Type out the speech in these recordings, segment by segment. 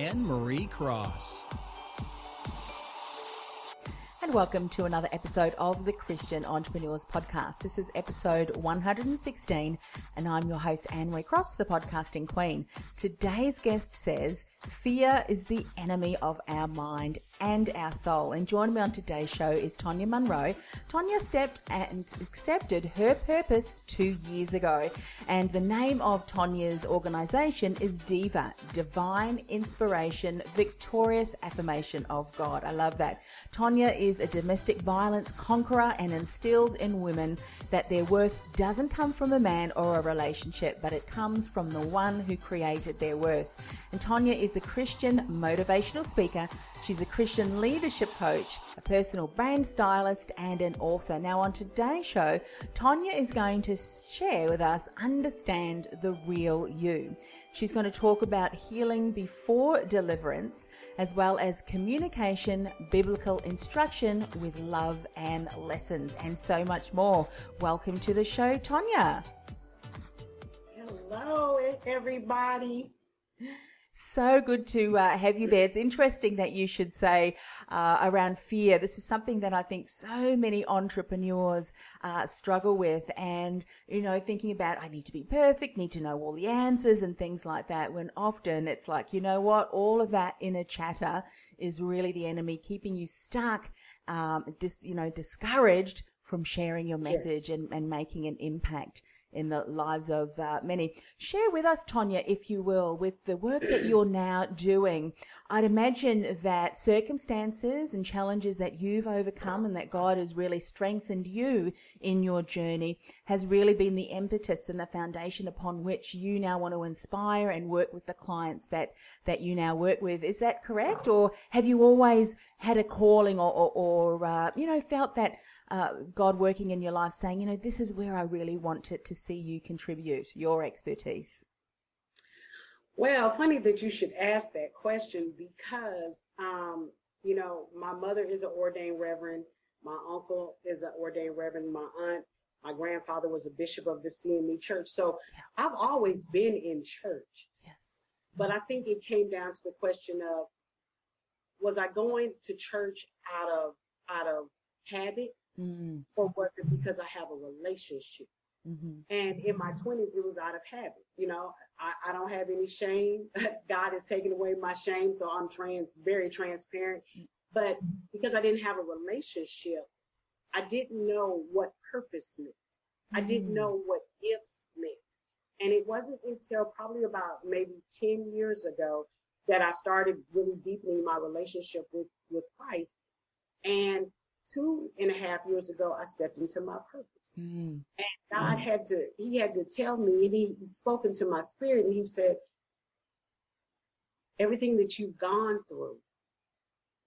Annemarie Cross. And welcome to another episode of the Christian Entrepreneurs Podcast. This is episode 116, and I'm your host, Annemarie Cross, the podcasting queen. Today's guest says, Fear is the enemy of our mind and our soul. And joining me on today's show is Tonya Munroe. Tonya stepped and accepted her purpose two years ago. And the name of Tonya's organization is DIVA, Divine Inspiration, Victorious Affirmation of God. I love that. Tonya is a domestic violence conqueror and instills in women that their worth doesn't come from a man or a relationship, but it comes from the one who created their worth. And Tonya is a Christian motivational speaker. She's a Christian leadership coach, a personal brand stylist, and an author. Now, on today's show, Tonya is going to share with us Understand the Real You. She's going to talk about healing before deliverance, as well as communication, biblical instruction with love and lessons, and so much more. Welcome to the show, Tonya. Hello, everybody. So good to uh, have you there. It's interesting that you should say uh, around fear. This is something that I think so many entrepreneurs uh, struggle with, and you know, thinking about I need to be perfect, need to know all the answers, and things like that. When often it's like, you know what, all of that inner chatter is really the enemy, keeping you stuck, um, dis, you know, discouraged from sharing your message yes. and, and making an impact in the lives of uh, many. Share with us, Tonya, if you will, with the work that you're now doing. I'd imagine that circumstances and challenges that you've overcome and that God has really strengthened you in your journey has really been the impetus and the foundation upon which you now want to inspire and work with the clients that, that you now work with. Is that correct? Or have you always had a calling or, or, or uh, you know, felt that uh, God working in your life saying, you know, this is where I really want to, to see you contribute your expertise? Well, funny that you should ask that question because, um, you know, my mother is an ordained reverend. My uncle is an ordained reverend. My aunt, my grandfather was a bishop of the CME church. So. I've always been in church. Yes. But I think it came down to the question of, was I going to church out of, out of habit Mm. Or was it because I have a relationship? Mm-hmm. And in my 20s, it was out of habit. You know, I, I don't have any shame. God has taken away my shame, so I'm trans, very transparent. But because I didn't have a relationship, I didn't know what purpose meant. Mm-hmm. I didn't mm. know what gifts meant. And it wasn't until probably about maybe 10 years ago that I started really deepening my relationship with, with Christ. And two and a half years ago, I stepped into my purpose. Mm. And God mm. had to, he had to tell me, and he, spoke into my spirit, and he said, everything that you've gone through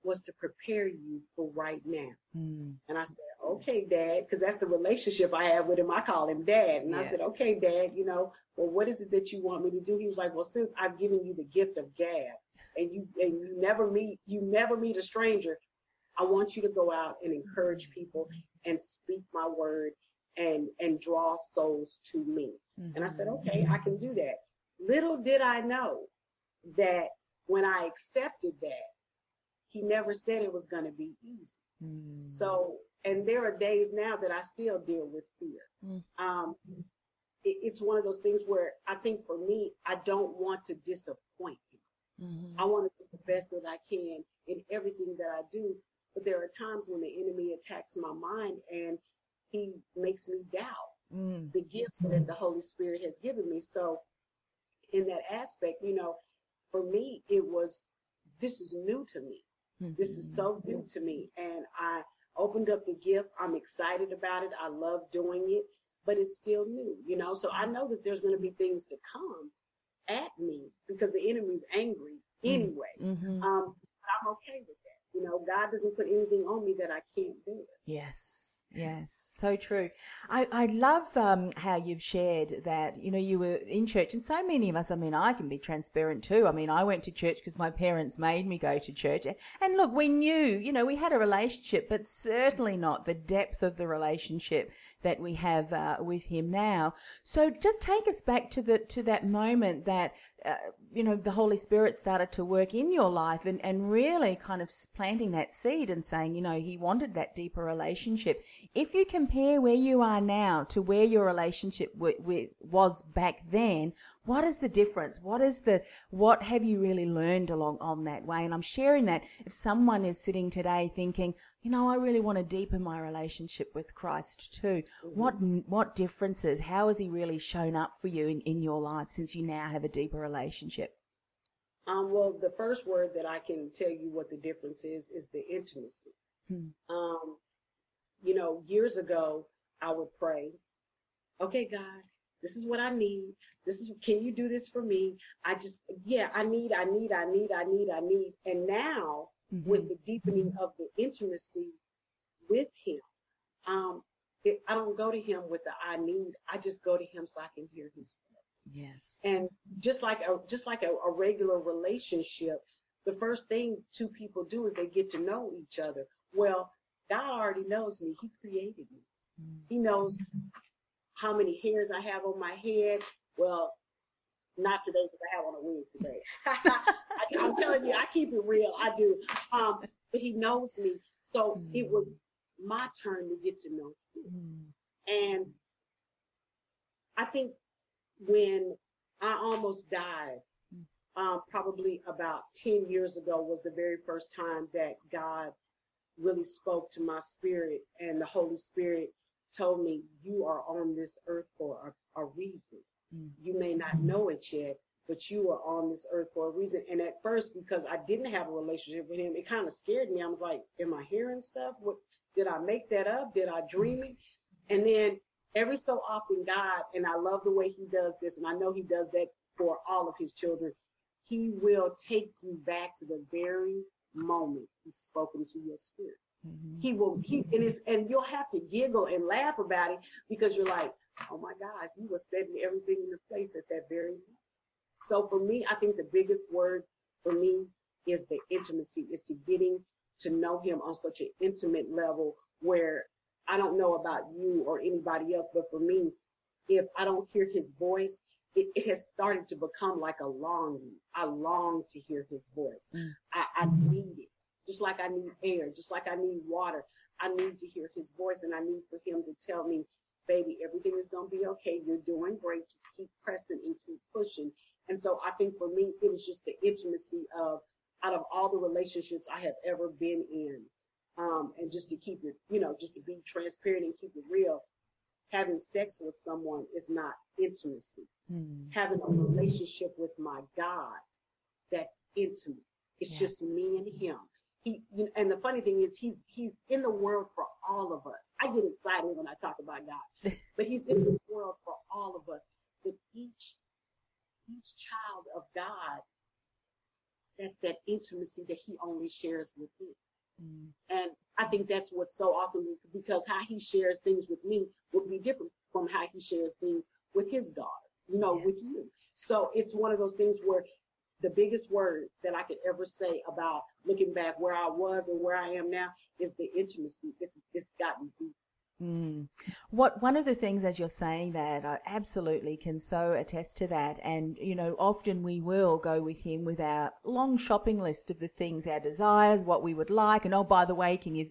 was to prepare you for right now. Mm. And I said, okay, dad, because that's the relationship I have with him. I call him dad. And yeah. I said, okay, dad, you know, well, what is it that you want me to do? He was like, well, since I've given you the gift of gab and you, and you never meet, you never meet a stranger, I want you to go out and encourage people and speak my word and and draw souls to me. Mm-hmm. And I said, mm-hmm. okay, I can do that. Little did I know that when I accepted that, he never said it was going to be easy. Mm-hmm. So, and there are days now that I still deal with fear. Mm-hmm. Um, it, it's one of those things where I think for me, I don't want to disappoint him. Mm-hmm. I want to do the best that I can in everything that I do there are times when the enemy attacks my mind and he makes me doubt mm. the gifts mm. that the Holy Spirit has given me. So, in that aspect, you know, for me, it was this is new to me. Mm-hmm. This is so new to me. And I opened up the gift. I'm excited about it. I love doing it, but it's still new, you know. So I know that there's going to be things to come at me because the enemy's angry anyway. Mm-hmm. Um, I'm okay with. You know, God doesn't put anything on me that I can't do. Yes. Yes, so true. I, I love um, how you've shared that, you know, you were in church, and so many of us, I mean, I can be transparent too. I mean, I went to church because my parents made me go to church. And look, we knew, you know, we had a relationship, but certainly not the depth of the relationship that we have uh, with Him now. So just take us back to the to that moment that uh, you know, the Holy Spirit started to work in your life and, and really kind of planting that seed and saying, you know, He wanted that deeper relationship. If you compare where you are now to where your relationship w- w- was back then, what is the difference? What is the, what have you really learned along on that way? And I'm sharing that if someone is sitting today thinking, you know, I really want to deepen my relationship with Christ too. Mm-hmm. What, what differences? How has he really shown up for you in, in your life since you now have a deeper relationship? Um, well, the first word that I can tell you what the difference is, is the intimacy. Hmm. Um, you know, years ago, I would pray, okay, God, this is what I need. This is, can you do this for me? I just, yeah, I need, I need, I need, I need, I need. And now mm-hmm. with the deepening of the intimacy with him, um, it, I don't go to him with the I need. I just go to him so I can hear his voice. Yes. And just like a, just like a, a regular relationship, the first thing two people do is they get to know each other. Well, God already knows me. He created me. He knows how many hairs I have on my head. Well, not today because I have on a wig today. I, am telling you, I keep it real. I do. Um, but he knows me. So mm. it was my turn to get to know him. Mm. And I think when I almost died, mm. um, probably about 10 years ago was the very first time that God really spoke to my spirit and the Holy Spirit told me, you are on this earth for a, a reason. Mm. You may not know it yet, but you are on this earth for a reason. And at first, because I didn't have a relationship with him, it kind of scared me. I was like, am I hearing stuff? What did I make that up? Did I dream it? And then every so often God, and I love the way he does this, and I know he does that for all of his children, he will take you back to the very moment he's spoken to your spirit. He will, he, and it's, and you'll have to giggle and laugh about it because you're like, oh my gosh, you were setting everything in place at that very moment. So for me, I think the biggest word for me is the intimacy, is to getting to know him on such an intimate level where I don't know about you or anybody else, but for me, if I don't hear his voice, it, it has started to become like a longing. I long to hear his voice. Mm. I, I need it just like I need air, just like I need water. I need to hear his voice and I need for him to tell me, baby, everything is going to be okay. You're doing great. Just keep pressing and keep pushing. And so I think for me, it was just the intimacy of out of all the relationships I have ever been in. Um, and just to keep it, you know, just to be transparent and keep it real, having sex with someone is not intimacy. Hmm. Having a relationship with my God, that's intimate. It's yes. just me and him he you know, and the funny thing is he's he's in the world for all of us. I get excited when I talk about God, but he's in this world for all of us. But each each child of God, that's that intimacy that he only shares with me. Mm. And I think that's what's so awesome because how he shares things with me would be different from how he shares things with his daughter, you know, yes. with you. So it's one of those things where the biggest word that I could ever say about looking back where I was and where I am now is the intimacy. It's it's gotten deep. Mm. What one of the things as you're saying that I absolutely can so attest to that and you know often we will go with him with our long shopping list of the things our desires what we would like and oh by the way can you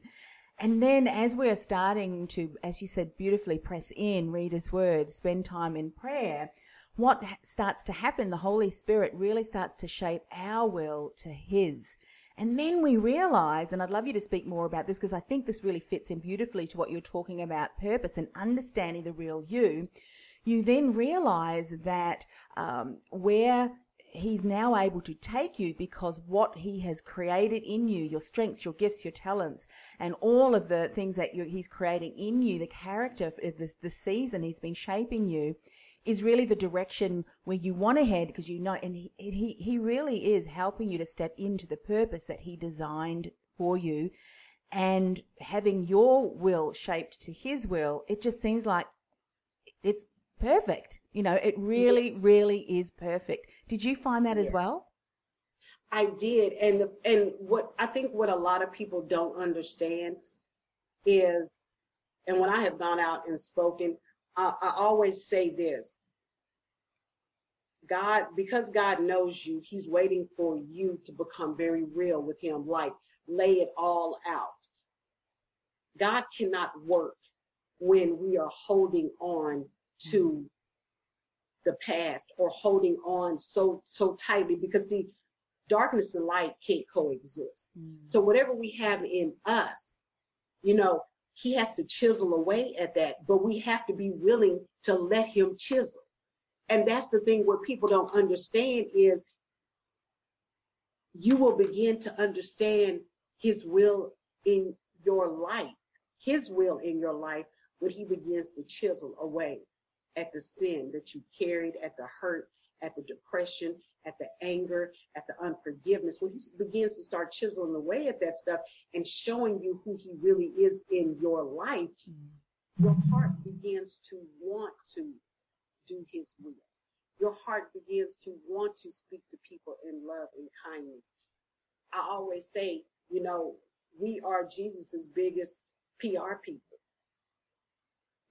and then as we're starting to as you said beautifully press in read his words spend time in prayer what starts to happen, the Holy Spirit really starts to shape our will to His. And then we realize, and I'd love you to speak more about this because I think this really fits in beautifully to what you're talking about purpose and understanding the real you. You then realize that um, where he's now able to take you because what he has created in you, your strengths, your gifts, your talents, and all of the things that he's creating in you, the character of the, the season he's been shaping you, is really the direction where you want to head because you know, and he, he, he really is helping you to step into the purpose that he designed for you and having your will shaped to his will. It just seems like it's perfect. You know, it really, yes. really is perfect. Did you find that yes. as well? I did, and and what I think what a lot of people don't understand is, and when I have gone out and spoken, I, I always say this: God, because God knows you, He's waiting for you to become very real with Him, like lay it all out. God cannot work when we are holding on to the past or holding on so so tightly because see darkness and light can't coexist mm. so whatever we have in us you know he has to chisel away at that but we have to be willing to let him chisel. And that's the thing what people don't understand is you will begin to understand his will in your life his will in your life when he begins to chisel away at the sin that you carried, at the hurt, at the depression, at the anger, at the unforgiveness, when he begins to start chiseling away at that stuff and showing you who he really is in your life, mm-hmm. your heart begins to want to do his will. Your heart begins to want to speak to people in love and kindness. I always say, you know, we are Jesus's biggest PR people.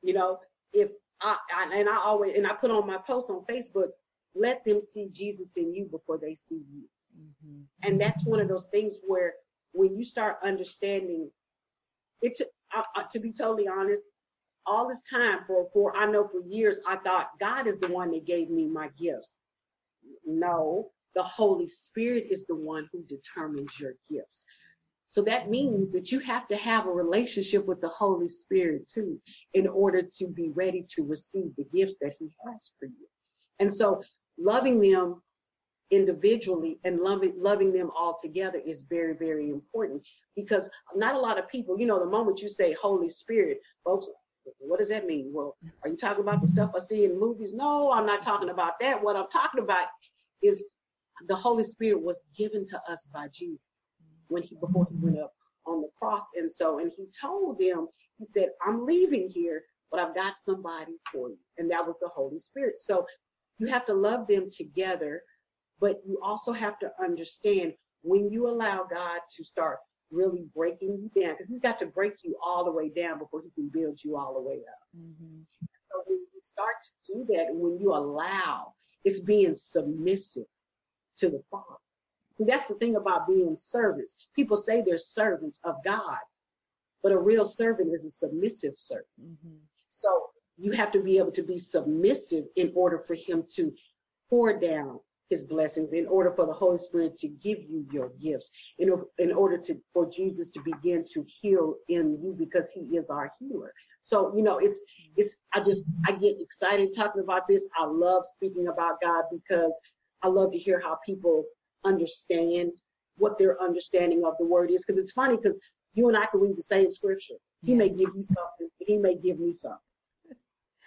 You know, if I, I, and I always and I put on my post on Facebook, let them see Jesus in you before they see you. Mm-hmm. And that's one of those things where when you start understanding it, to, uh, to be totally honest, all this time for for I know for years I thought God is the one that gave me my gifts. No, the Holy Spirit is the one who determines your gifts. So that means that you have to have a relationship with the Holy Spirit too, in order to be ready to receive the gifts that He has for you. And so loving them individually and loving loving them all together is very very important because not a lot of people you know the moment you say holy spirit folks what does that mean well are you talking about the stuff i see in movies no i'm not talking about that what i'm talking about is the holy spirit was given to us by jesus when he before he went up on the cross. And so, and he told them, he said, I'm leaving here, but I've got somebody for you. And that was the Holy Spirit. So you have to love them together, but you also have to understand when you allow God to start really breaking you down, because he's got to break you all the way down before he can build you all the way up. Mm-hmm. So when you start to do that, when you allow, it's being submissive to the Father. See, that's the thing about being servants. People say they're servants of God, but a real servant is a submissive servant. Mm-hmm. So you have to be able to be submissive in order for Him to pour down His blessings, in order for the Holy Spirit to give you your gifts, in, in order to for Jesus to begin to heal in you because He is our healer. So you know, it's it's. I just I get excited talking about this. I love speaking about God because I love to hear how people understand what their understanding of the word is. Because it's funny because you and I can read the same scripture. He yes. may give you something, he may give me something.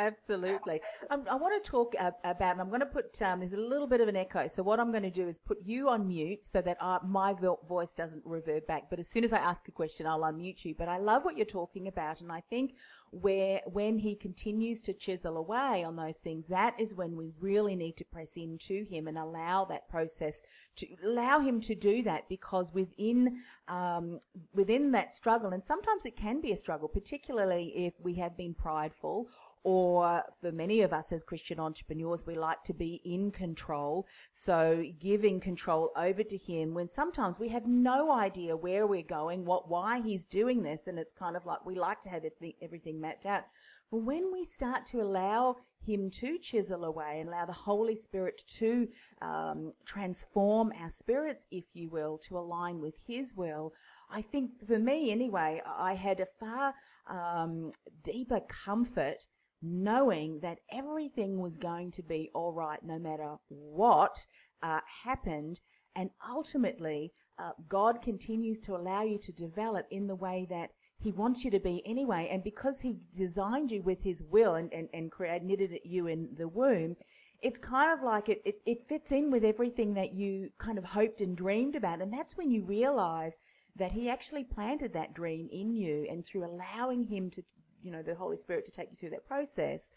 Absolutely. Um, I want to talk uh, about, and I'm going to put, um, there's a little bit of an echo. So what I'm going to do is put you on mute so that I, my voice doesn't revert back. But as soon as I ask a question, I'll unmute you. But I love what you're talking about. And I think where, when he continues to chisel away on those things, that is when we really need to press into him and allow that process to allow him to do that because within, um, within that struggle, and sometimes it can be a struggle, particularly if we have been prideful or for many of us as Christian entrepreneurs, we like to be in control. So giving control over to him when sometimes we have no idea where we're going, what, why he's doing this. And it's kind of like we like to have everything mapped out. But when we start to allow him to chisel away and allow the Holy Spirit to um, transform our spirits, if you will, to align with His will, I think for me anyway, I had a far um, deeper comfort knowing that everything was going to be all right no matter what uh, happened. And ultimately, uh, God continues to allow you to develop in the way that he wants you to be anyway. And because he designed you with his will and, and, and created, knitted you in the womb, it's kind of like it, it, it fits in with everything that you kind of hoped and dreamed about. And that's when you realize that he actually planted that dream in you and through allowing him to, you know, the Holy Spirit to take you through that process,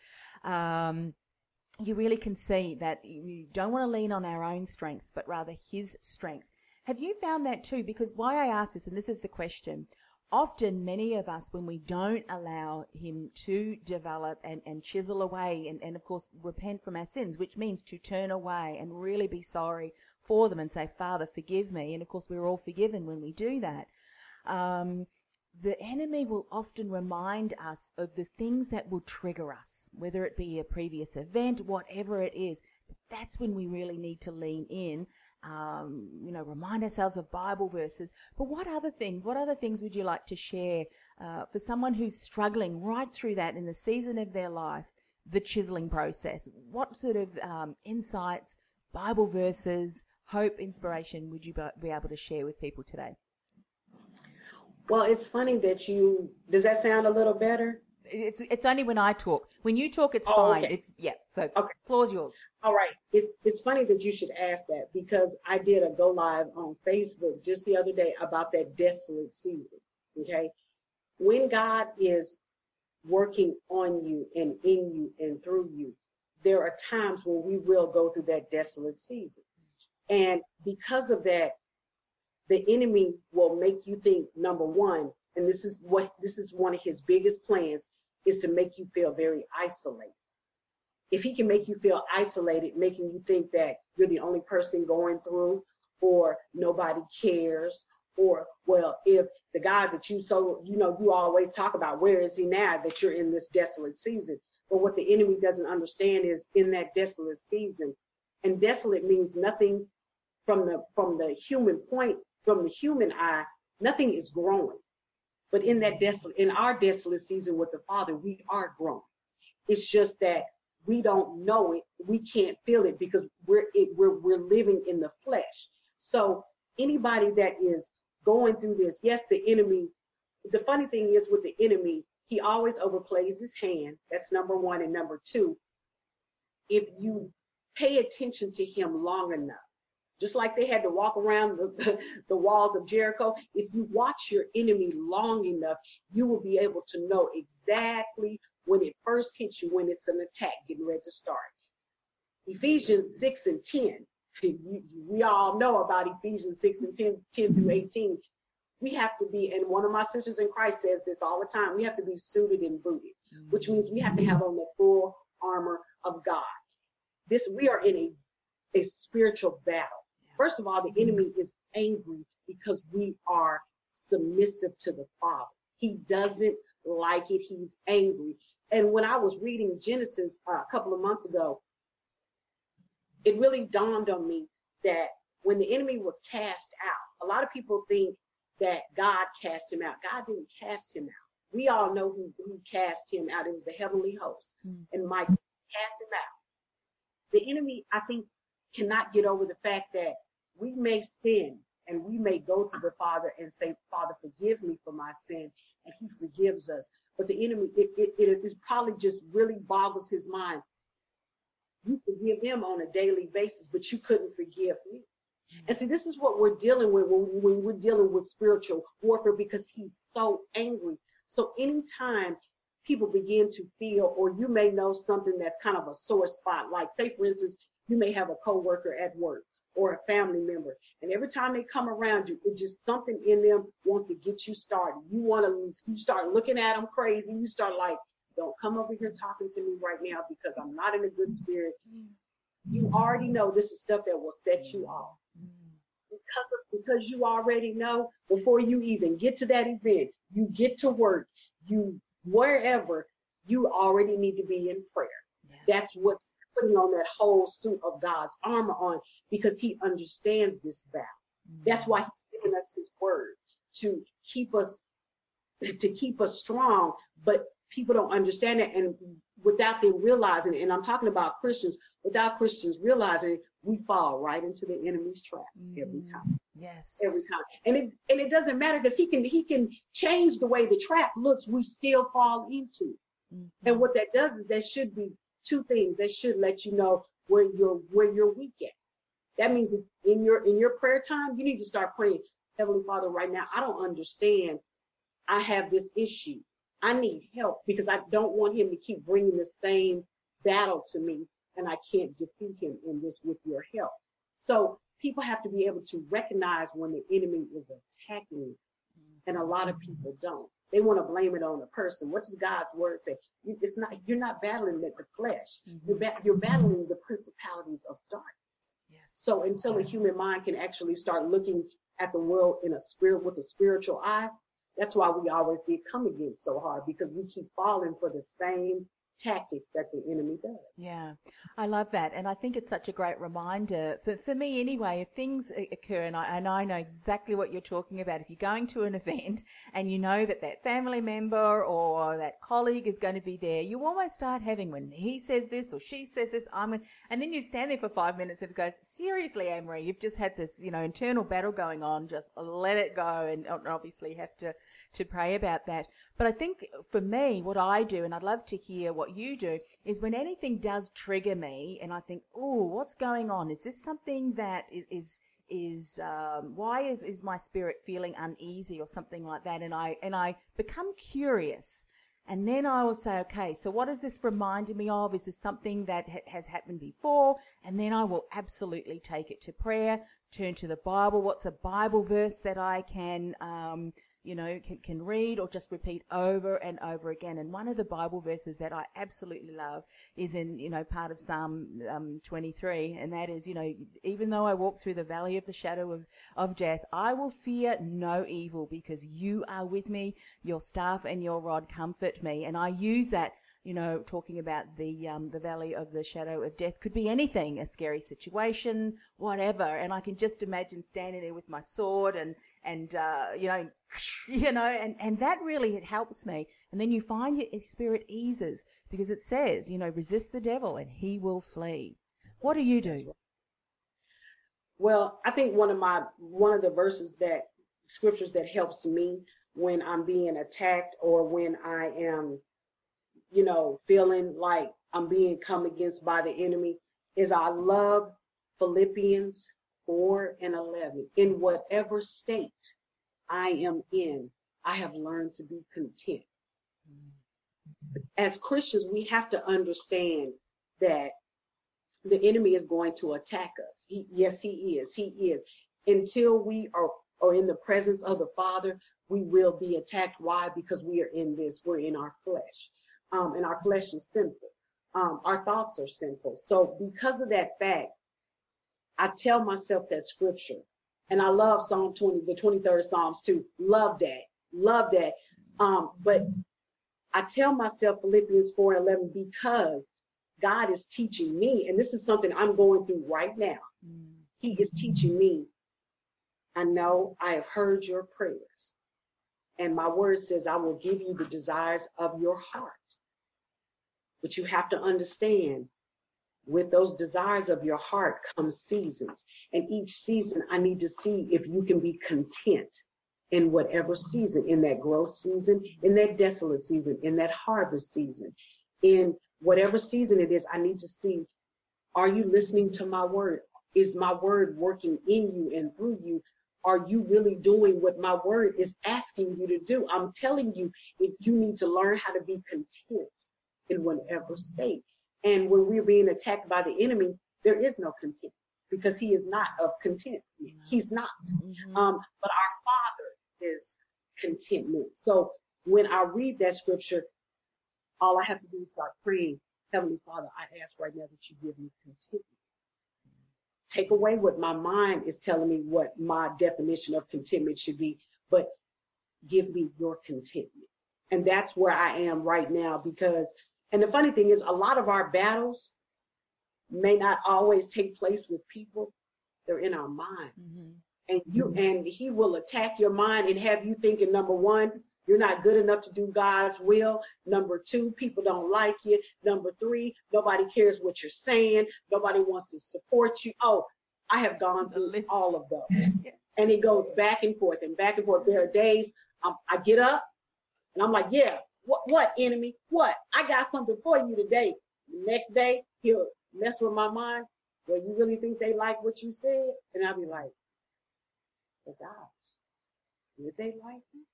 um, you really can see that you don't want to lean on our own strength, but rather his strength. Have you found that too? Because why I ask this, and this is the question, often many of us, when we don't allow him to develop and, and chisel away and, and of course repent from our sins, which means to turn away and really be sorry for them and say, Father, forgive me. And of course, we're all forgiven when we do that. Um, the enemy will often remind us of the things that will trigger us, whether it be a previous event, whatever it is. That's when we really need to lean in um, you know, remind ourselves of Bible verses. But what other things, what other things would you like to share uh, for someone who's struggling right through that in the season of their life, the chiseling process? What sort of um, insights, Bible verses, hope, inspiration would you be able to share with people today? Well, it's funny that you, does that sound a little better? It's it's only when I talk. When you talk, it's oh, fine. Okay. It's yeah. So okay. floor's yours. All right. It's it's funny that you should ask that because I did a go live on Facebook just the other day about that desolate season. Okay. When God is working on you and in you and through you, there are times when we will go through that desolate season. And because of that, the enemy will make you think number one, and this is what this is one of his biggest plans is to make you feel very isolated if he can make you feel isolated making you think that you're the only person going through or nobody cares or well if the god that you so you know you always talk about where is he now that you're in this desolate season but what the enemy doesn't understand is in that desolate season and desolate means nothing from the from the human point from the human eye nothing is growing but in that desolate, in our desolate season with the Father, we are growing. It's just that we don't know it. We can't feel it because we're it, we're we're living in the flesh. So anybody that is going through this, yes, the enemy. The funny thing is with the enemy, he always overplays his hand. That's number one, and number two, if you pay attention to him long enough, just like they had to walk around the, the walls of Jericho. If you watch your enemy long enough, you will be able to know exactly when it first hits you, when it's an attack getting ready to start. Ephesians 6 and 10. We all know about Ephesians 6 and 10, 10 through 18. We have to be, and one of my sisters in Christ says this all the time, we have to be suited and booted, which means we have to have on the full armor of God. This we are in a, a spiritual battle. First of all, the enemy is angry because we are submissive to the Father. He doesn't like it. He's angry. And when I was reading Genesis uh, a couple of months ago, it really dawned on me that when the enemy was cast out, a lot of people think that God cast him out. God didn't cast him out. We all know who, who cast him out. It was the heavenly host. Mm. And Michael cast him out. The enemy, I think, cannot get over the fact that we may sin and we may go to the Father and say, Father, forgive me for my sin, and He forgives us. But the enemy, it, it, it is probably just really boggles his mind. You forgive him on a daily basis, but you couldn't forgive me. And see, this is what we're dealing with when we're dealing with spiritual warfare because he's so angry. So anytime people begin to feel, or you may know something that's kind of a sore spot, like say, for instance, you may have a coworker at work or a family member. And every time they come around you, it's just something in them wants to get you started. You want to, you start looking at them crazy. You start like, don't come over here talking to me right now because I'm not in a good spirit. You already know this is stuff that will set you off. Because of, because you already know before you even get to that event, you get to work, you wherever, you already need to be in prayer. Yes. That's what's putting on that whole suit of God's armor on because he understands this battle. Mm-hmm. That's why he's given us his word to keep us to keep us strong, but people don't understand it and without them realizing it, and I'm talking about Christians, without Christians realizing we fall right into the enemy's trap mm-hmm. every time. Yes. Every time. And it and it doesn't matter because he can he can change the way the trap looks, we still fall into. Mm-hmm. And what that does is that should be two things that should let you know where you're where you're weak at. That means in your in your prayer time, you need to start praying, Heavenly Father, right now, I don't understand. I have this issue. I need help because I don't want him to keep bringing the same battle to me and I can't defeat him in this with your help. So people have to be able to recognize when the enemy is attacking and a lot of people don't. They want to blame it on the person. What does God's word say? It's not, you're not battling with the flesh. Mm-hmm. You're, ba- you're battling the principalities of darkness. Yes. So until the human mind can actually start looking at the world in a spirit with a spiritual eye, that's why we always get come against so hard because we keep falling for the same tactics that the enemy does. Yeah, I love that. And I think it's such a great reminder for, for me anyway, if things occur, and I, and I know exactly what you're talking about, if you're going to an event and you know that that family member or that colleague is going to be there, you almost start having when he says this or she says this, I'm going and then you stand there for five minutes and it goes, seriously, Annemarie, you've just had this, you know, internal battle going on, just let it go and obviously have to, to pray about that. But I think for me, what I do, and I'd love to hear what you do is when anything does trigger me and I think, oh, what's going on? Is this something that is, is is um, why is, is my spirit feeling uneasy or something like that? And I and I become curious. And then I will say okay so what is this reminding me of? Is this something that ha- has happened before? And then I will absolutely take it to prayer turn to the Bible. What's a Bible verse that I can um, you know, can, can read or just repeat over and over again. And one of the Bible verses that I absolutely love is in, you know, part of Psalm um, 23, and that is, you know, even though I walk through the valley of the shadow of, of death, I will fear no evil because you are with me, your staff and your rod comfort me. And I use that you know, talking about the um, the valley of the shadow of death could be anything, a scary situation, whatever. And I can just imagine standing there with my sword and and uh, you know, you know, and and that really it helps me. And then you find your spirit eases because it says, you know, resist the devil and he will flee. What do you do? Well, I think one of my one of the verses that scriptures that helps me when I'm being attacked or when I am you know, feeling like I'm being come against by the enemy is I love Philippians 4 and 11. In whatever state I am in, I have learned to be content. As Christians, we have to understand that the enemy is going to attack us. He, yes, he is. He is. Until we are, are in the presence of the Father, we will be attacked. Why? Because we are in this, we're in our flesh um, and our flesh is sinful. Um, our thoughts are sinful. So because of that fact, I tell myself that scripture. And I love Psalm 20, the 23rd Psalms too. Love that. Love that. Um, but I tell myself Philippians 4 and 11 because God is teaching me, and this is something I'm going through right now. He is teaching me. I know I have heard your prayers. And my word says, I will give you the desires of your heart. But you have to understand with those desires of your heart come seasons. And each season, I need to see if you can be content in whatever season, in that growth season, in that desolate season, in that harvest season, in whatever season it is, I need to see are you listening to my word? Is my word working in you and through you? Are you really doing what my word is asking you to do? I'm telling you, if you need to learn how to be content in whatever state. And when we're being attacked by the enemy, there is no content because he is not of content. He's not. Mm-hmm. Um, but our Father is contentment. So when I read that scripture, all I have to do is start praying, Heavenly Father, I ask right now that you give me contentment. Take away what my mind is telling me what my definition of contentment should be, but give me your contentment. And that's where I am right now because and the funny thing is, a lot of our battles may not always take place with people, they're in our minds. Mm-hmm. And you mm-hmm. and he will attack your mind and have you thinking number one, you're not good enough to do God's will. Number two, people don't like you. Number three, nobody cares what you're saying. Nobody wants to support you. Oh, I have gone through all of those. And it goes back and forth and back and forth. There are days um, I get up and I'm like, yeah, what, what enemy? What? I got something for you today. The next day, he'll mess with my mind. Well, you really think they like what you said? And I'll be like, oh gosh, did they like it?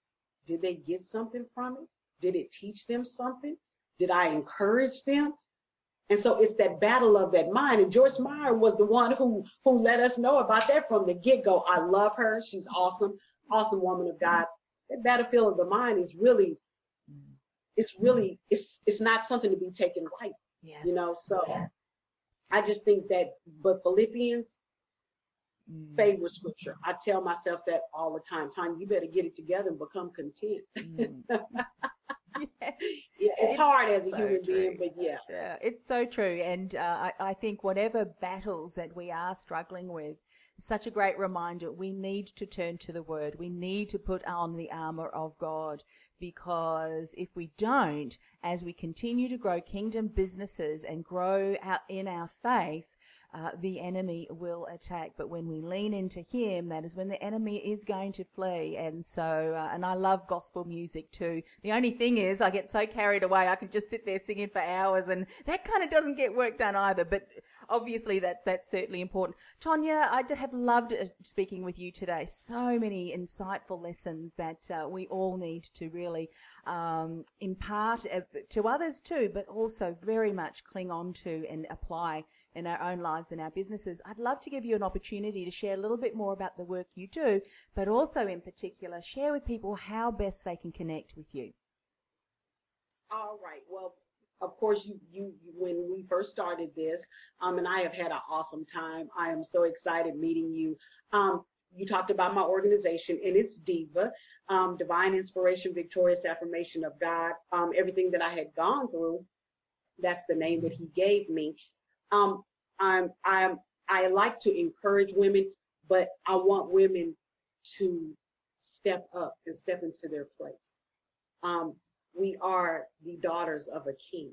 Did they get something from it? Did it teach them something? Did I encourage them? And so it's that battle of that mind. And Joyce Meyer was the one who who let us know about that from the get-go. I love her. She's awesome, awesome woman of God. That battlefield of the mind is really, it's really, it's it's not something to be taken lightly. Yes. You know, so yeah. I just think that, but Philippians mm. favorite scripture. I tell myself that all the time. Time, you better get it together and become content. Mm. yeah. yeah, it's, it's hard as a so human true. being, but yeah. yeah, it's so true. And uh, I, I think whatever battles that we are struggling with, such a great reminder. We need to turn to the word. We need to put on the armor of God because if we don't, as we continue to grow kingdom businesses and grow in our faith, uh, the enemy will attack. But when we lean into Him, that is when the enemy is going to flee. And so, uh, and I love gospel music too. The only thing is, I get so carried away, I can just sit there singing for hours, and that kind of doesn't get work done either. But obviously, that that's certainly important. Tonya, I have loved uh, speaking with you today. So many insightful lessons that uh, we all need to really um, impart uh, to others too, but also very much cling on to and apply in our own lives and our businesses. I'd love to give you an opportunity to share a little bit more about the work you do, but also in particular, share with people how best they can connect with you. All right. Well, of course, you, you, when we first started this, um, and I have had an awesome time. I am so excited meeting you. Um, you talked about my organization, and it's Diva, um, Divine Inspiration, Victorious Affirmation of God. Um, everything that I had gone through, that's the name that He gave me. Um, I'm, I'm, I like to encourage women, but I want women to step up and step into their place. Um, we are the daughters of a king.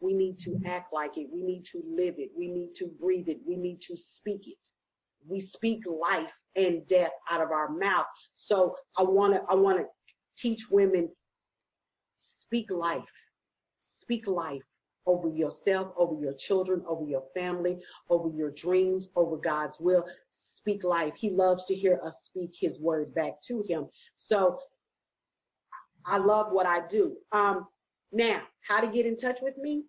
We need to act like it. We need to live it. We need to breathe it. We need to speak it. We speak life and death out of our mouth. So I want to, I want to teach women speak life, speak life, over yourself, over your children, over your family, over your dreams, over God's will. Speak life. He loves to hear us speak his word back to him. So I love what I do. Um, now, how to get in touch with me?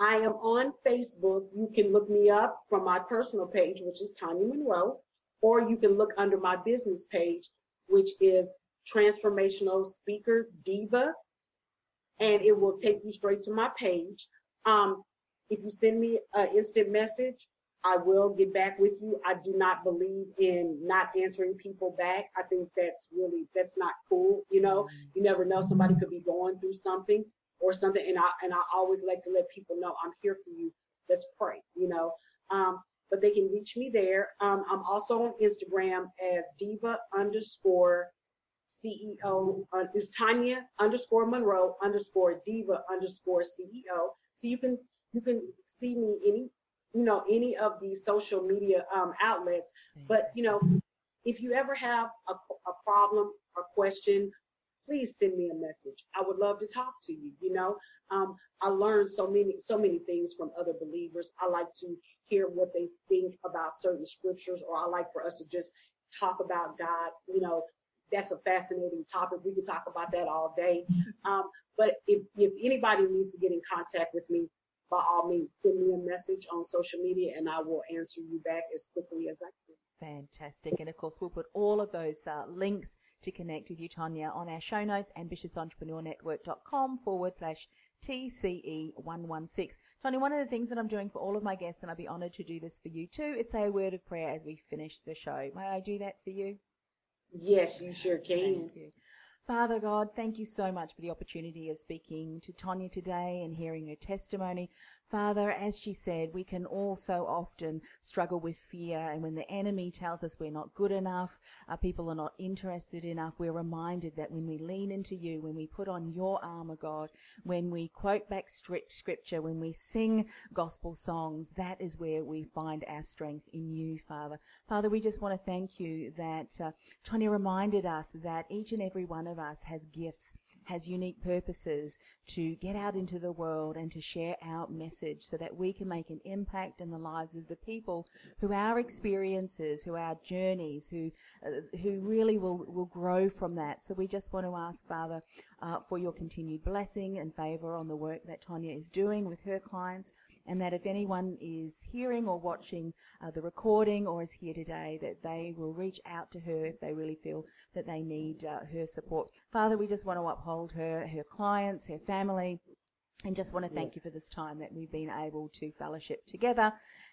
I am on Facebook. You can look me up from my personal page, which is Tonya Munroe, or you can look under my business page, which is Transformational Speaker Diva, and it will take you straight to my page. Um, if you send me an instant message, I will get back with you. I do not believe in not answering people back. I think that's really that's not cool. You know, mm-hmm. you never know somebody could be going through something or something, and I and I always like to let people know I'm here for you. Let's pray. You know, um, but they can reach me there. Um, I'm also on Instagram as diva underscore CEO. Uh, is Tonya underscore Munroe underscore diva underscore CEO. So you can you can see me any you know any of these social media um, outlets. But you know, if you ever have a, a problem or question, please send me a message. I would love to talk to you. You know, um, I learned so many so many things from other believers. I like to hear what they think about certain scriptures, or I like for us to just talk about God. You know, that's a fascinating topic. We could talk about that all day. Um, but if, if anybody needs to get in contact with me, by all means, send me a message on social media and I will answer you back as quickly as I can. Fantastic. And of course, we'll put all of those uh, links to connect with you, Tonya, on our show notes, ambitiousentrepreneurnetwork.com forward slash TCE116. Tonya, one of the things that I'm doing for all of my guests, and I'd be honored to do this for you too, is say a word of prayer as we finish the show. May I do that for you? Yes, you sure can. Father God, thank you so much for the opportunity of speaking to Tonya today and hearing her testimony. Father, as she said, we can all so often struggle with fear. And when the enemy tells us we're not good enough, our people are not interested enough, we're reminded that when we lean into you, when we put on your armor, God, when we quote back scripture, when we sing gospel songs, that is where we find our strength in you, Father. Father, we just want to thank you that uh, Tonya reminded us that each and every one of us has gifts has unique purposes to get out into the world and to share our message so that we can make an impact in the lives of the people who our experiences, who our journeys, who uh, who really will will grow from that. So we just want to ask Father uh, for your continued blessing and favor on the work that Tonya is doing with her clients and that if anyone is hearing or watching uh, the recording or is here today, that they will reach out to her if they really feel that they need uh, her support. Father, we just want to uphold her, her clients, her family, and just want to thank you for this time that we've been able to fellowship together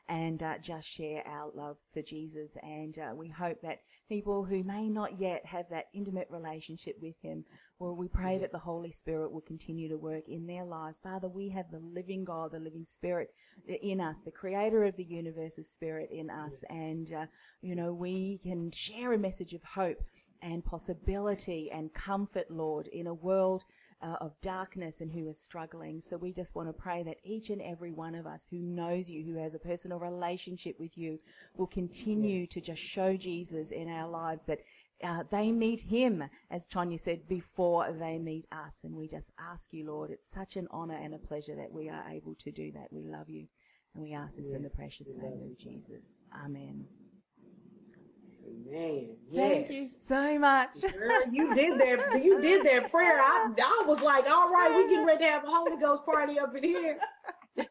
and uh, just share our love for Jesus. And uh, we hope that people who may not yet have that intimate relationship with Him, well, we pray that the Holy Spirit will continue to work in their lives. Father, we have the living God, the living Spirit in us, the Creator of the universe's Spirit in us. And, uh, you know, we can share a message of hope and possibility and comfort, Lord, in a world uh, of darkness and who is struggling. So we just want to pray that each and every one of us who knows you, who has a personal relationship with you, will continue to just show Jesus in our lives that uh, they meet him, as Tonya said, before they meet us. And we just ask you, Lord, it's such an honor and a pleasure that we are able to do that. We love you. And we ask this in the precious name of Jesus. Amen. Man, Thank you so much. Girl, you did that. You did that prayer. I, I was like, all right, we getting ready to have a Holy Ghost party up in here.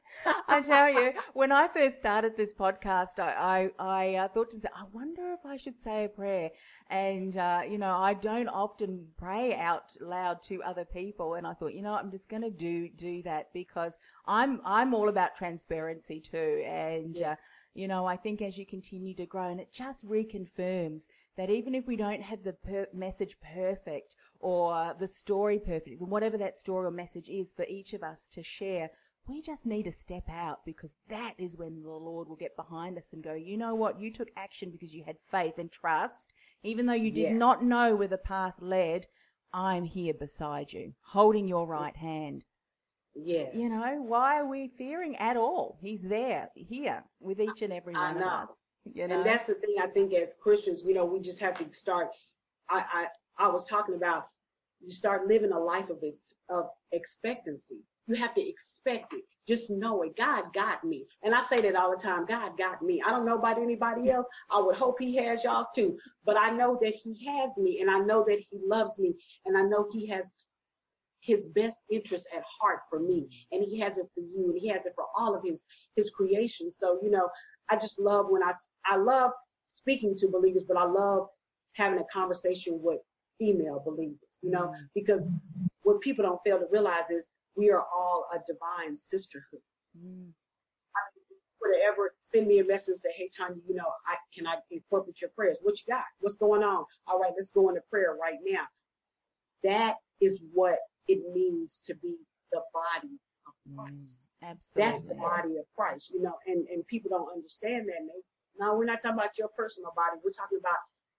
I tell you, when I first started this podcast, I I, I uh, thought to myself, I wonder if I should say a prayer. And uh, you know, I don't often pray out loud to other people, and I thought, you know, I'm just going to do do that because I'm I'm all about transparency too, and. Uh, yes. Uh, you know, I think as you continue to grow, and it just reconfirms that even if we don't have the per- message perfect or the story perfect, whatever that story or message is for each of us to share, we just need to step out because that is when the Lord will get behind us and go, you know what? You took action because you had faith and trust. Even though you did yes. not know where the path led, I'm here beside you, holding your right hand. Yes. You know, why are we fearing at all? He's there, here, with each and every one of us. You know? And that's the thing I think as Christians, you know, we just have to start. I, I, I was talking about you start living a life of, ex, of expectancy. You have to expect it. Just know it. God got me. And I say that all the time. God got me. I don't know about anybody else. I would hope he has y'all too. But I know that he has me and I know that he loves me and I know he has his best interest at heart for me and he has it for you and he has it for all of his his creation so you know i just love when i i love speaking to believers but i love having a conversation with female believers you know because what people don't fail to realize is we are all a divine sisterhood mm. would ever send me a message and say, Hey, Tonya, you know, I can I incorporate your prayers? What you got? What's going on? All right, let's go into prayer right now. That is what it means to be the body of mm, Christ. Mm, absolutely. That's the body of Christ, you know, and, and people don't understand that. No, we're not talking about your personal body. We're talking about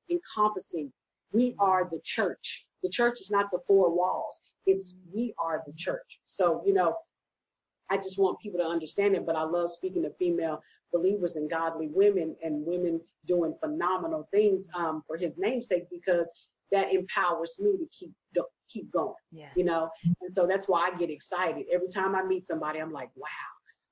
encompassing. We are the church. The church is not the four walls. It's we are the church. So, you know, I just want people to understand it, but I love speaking to female believers and godly women and women doing phenomenal things um, for his namesake because that empowers me to keep keep going. Yes. You know, and so that's why I get excited every time I meet somebody. I'm like, wow,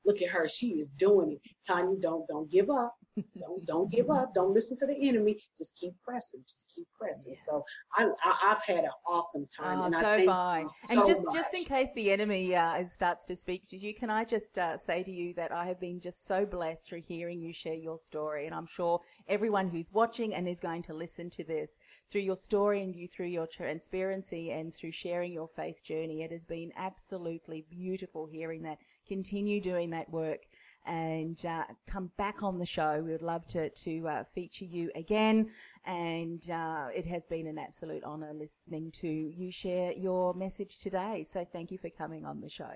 look at her, she is doing it. Tonya, don't don't give up don't don't give up. Don't listen to the enemy. Just keep pressing. Just keep pressing. Yeah. So I, I have had an awesome time, oh, and so I fine. So and just much. just in case the enemy uh, starts to speak to you, can I just uh, say to you that I have been just so blessed through hearing you share your story, and I'm sure everyone who's watching and is going to listen to this through your story and you through your transparency and through sharing your faith journey, it has been absolutely beautiful hearing that. Continue doing that work and uh, come back on the show. We would love to, to uh, feature you again. And uh, it has been an absolute honour listening to you share your message today. So thank you for coming on the show.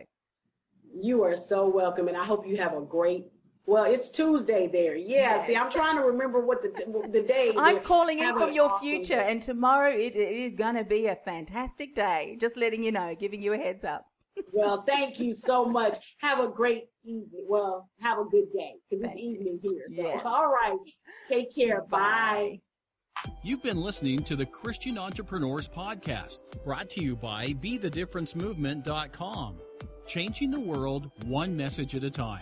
You are so welcome, and I hope you have a great well, it's Tuesday there. Yeah. Yes. See, I'm trying to remember what the the day. I'm calling in from your awesome future, day. and tomorrow it, it is going to be a fantastic day. Just letting you know, giving you a heads up. Well, thank you so much. Have a great evening. Well, have a good day because it's evening here. So, yes. all right. Take care. Bye. Bye. You've been listening to the Christian Entrepreneurs Podcast, brought to you by BeTheDifferenceMovement.com. Changing the world one message at a time.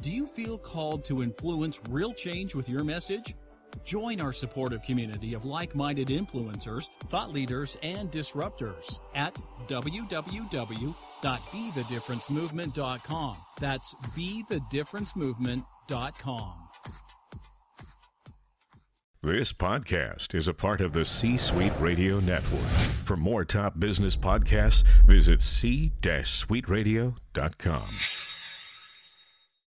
Do you feel called to influence real change with your message? Join our supportive community of like minded influencers, thought leaders, and disruptors at www.bethedifferencemovement.com. That's bethedifferencemovement.com. This podcast is a part of the C Suite Radio Network. For more top business podcasts, visit c-suiteradio.com.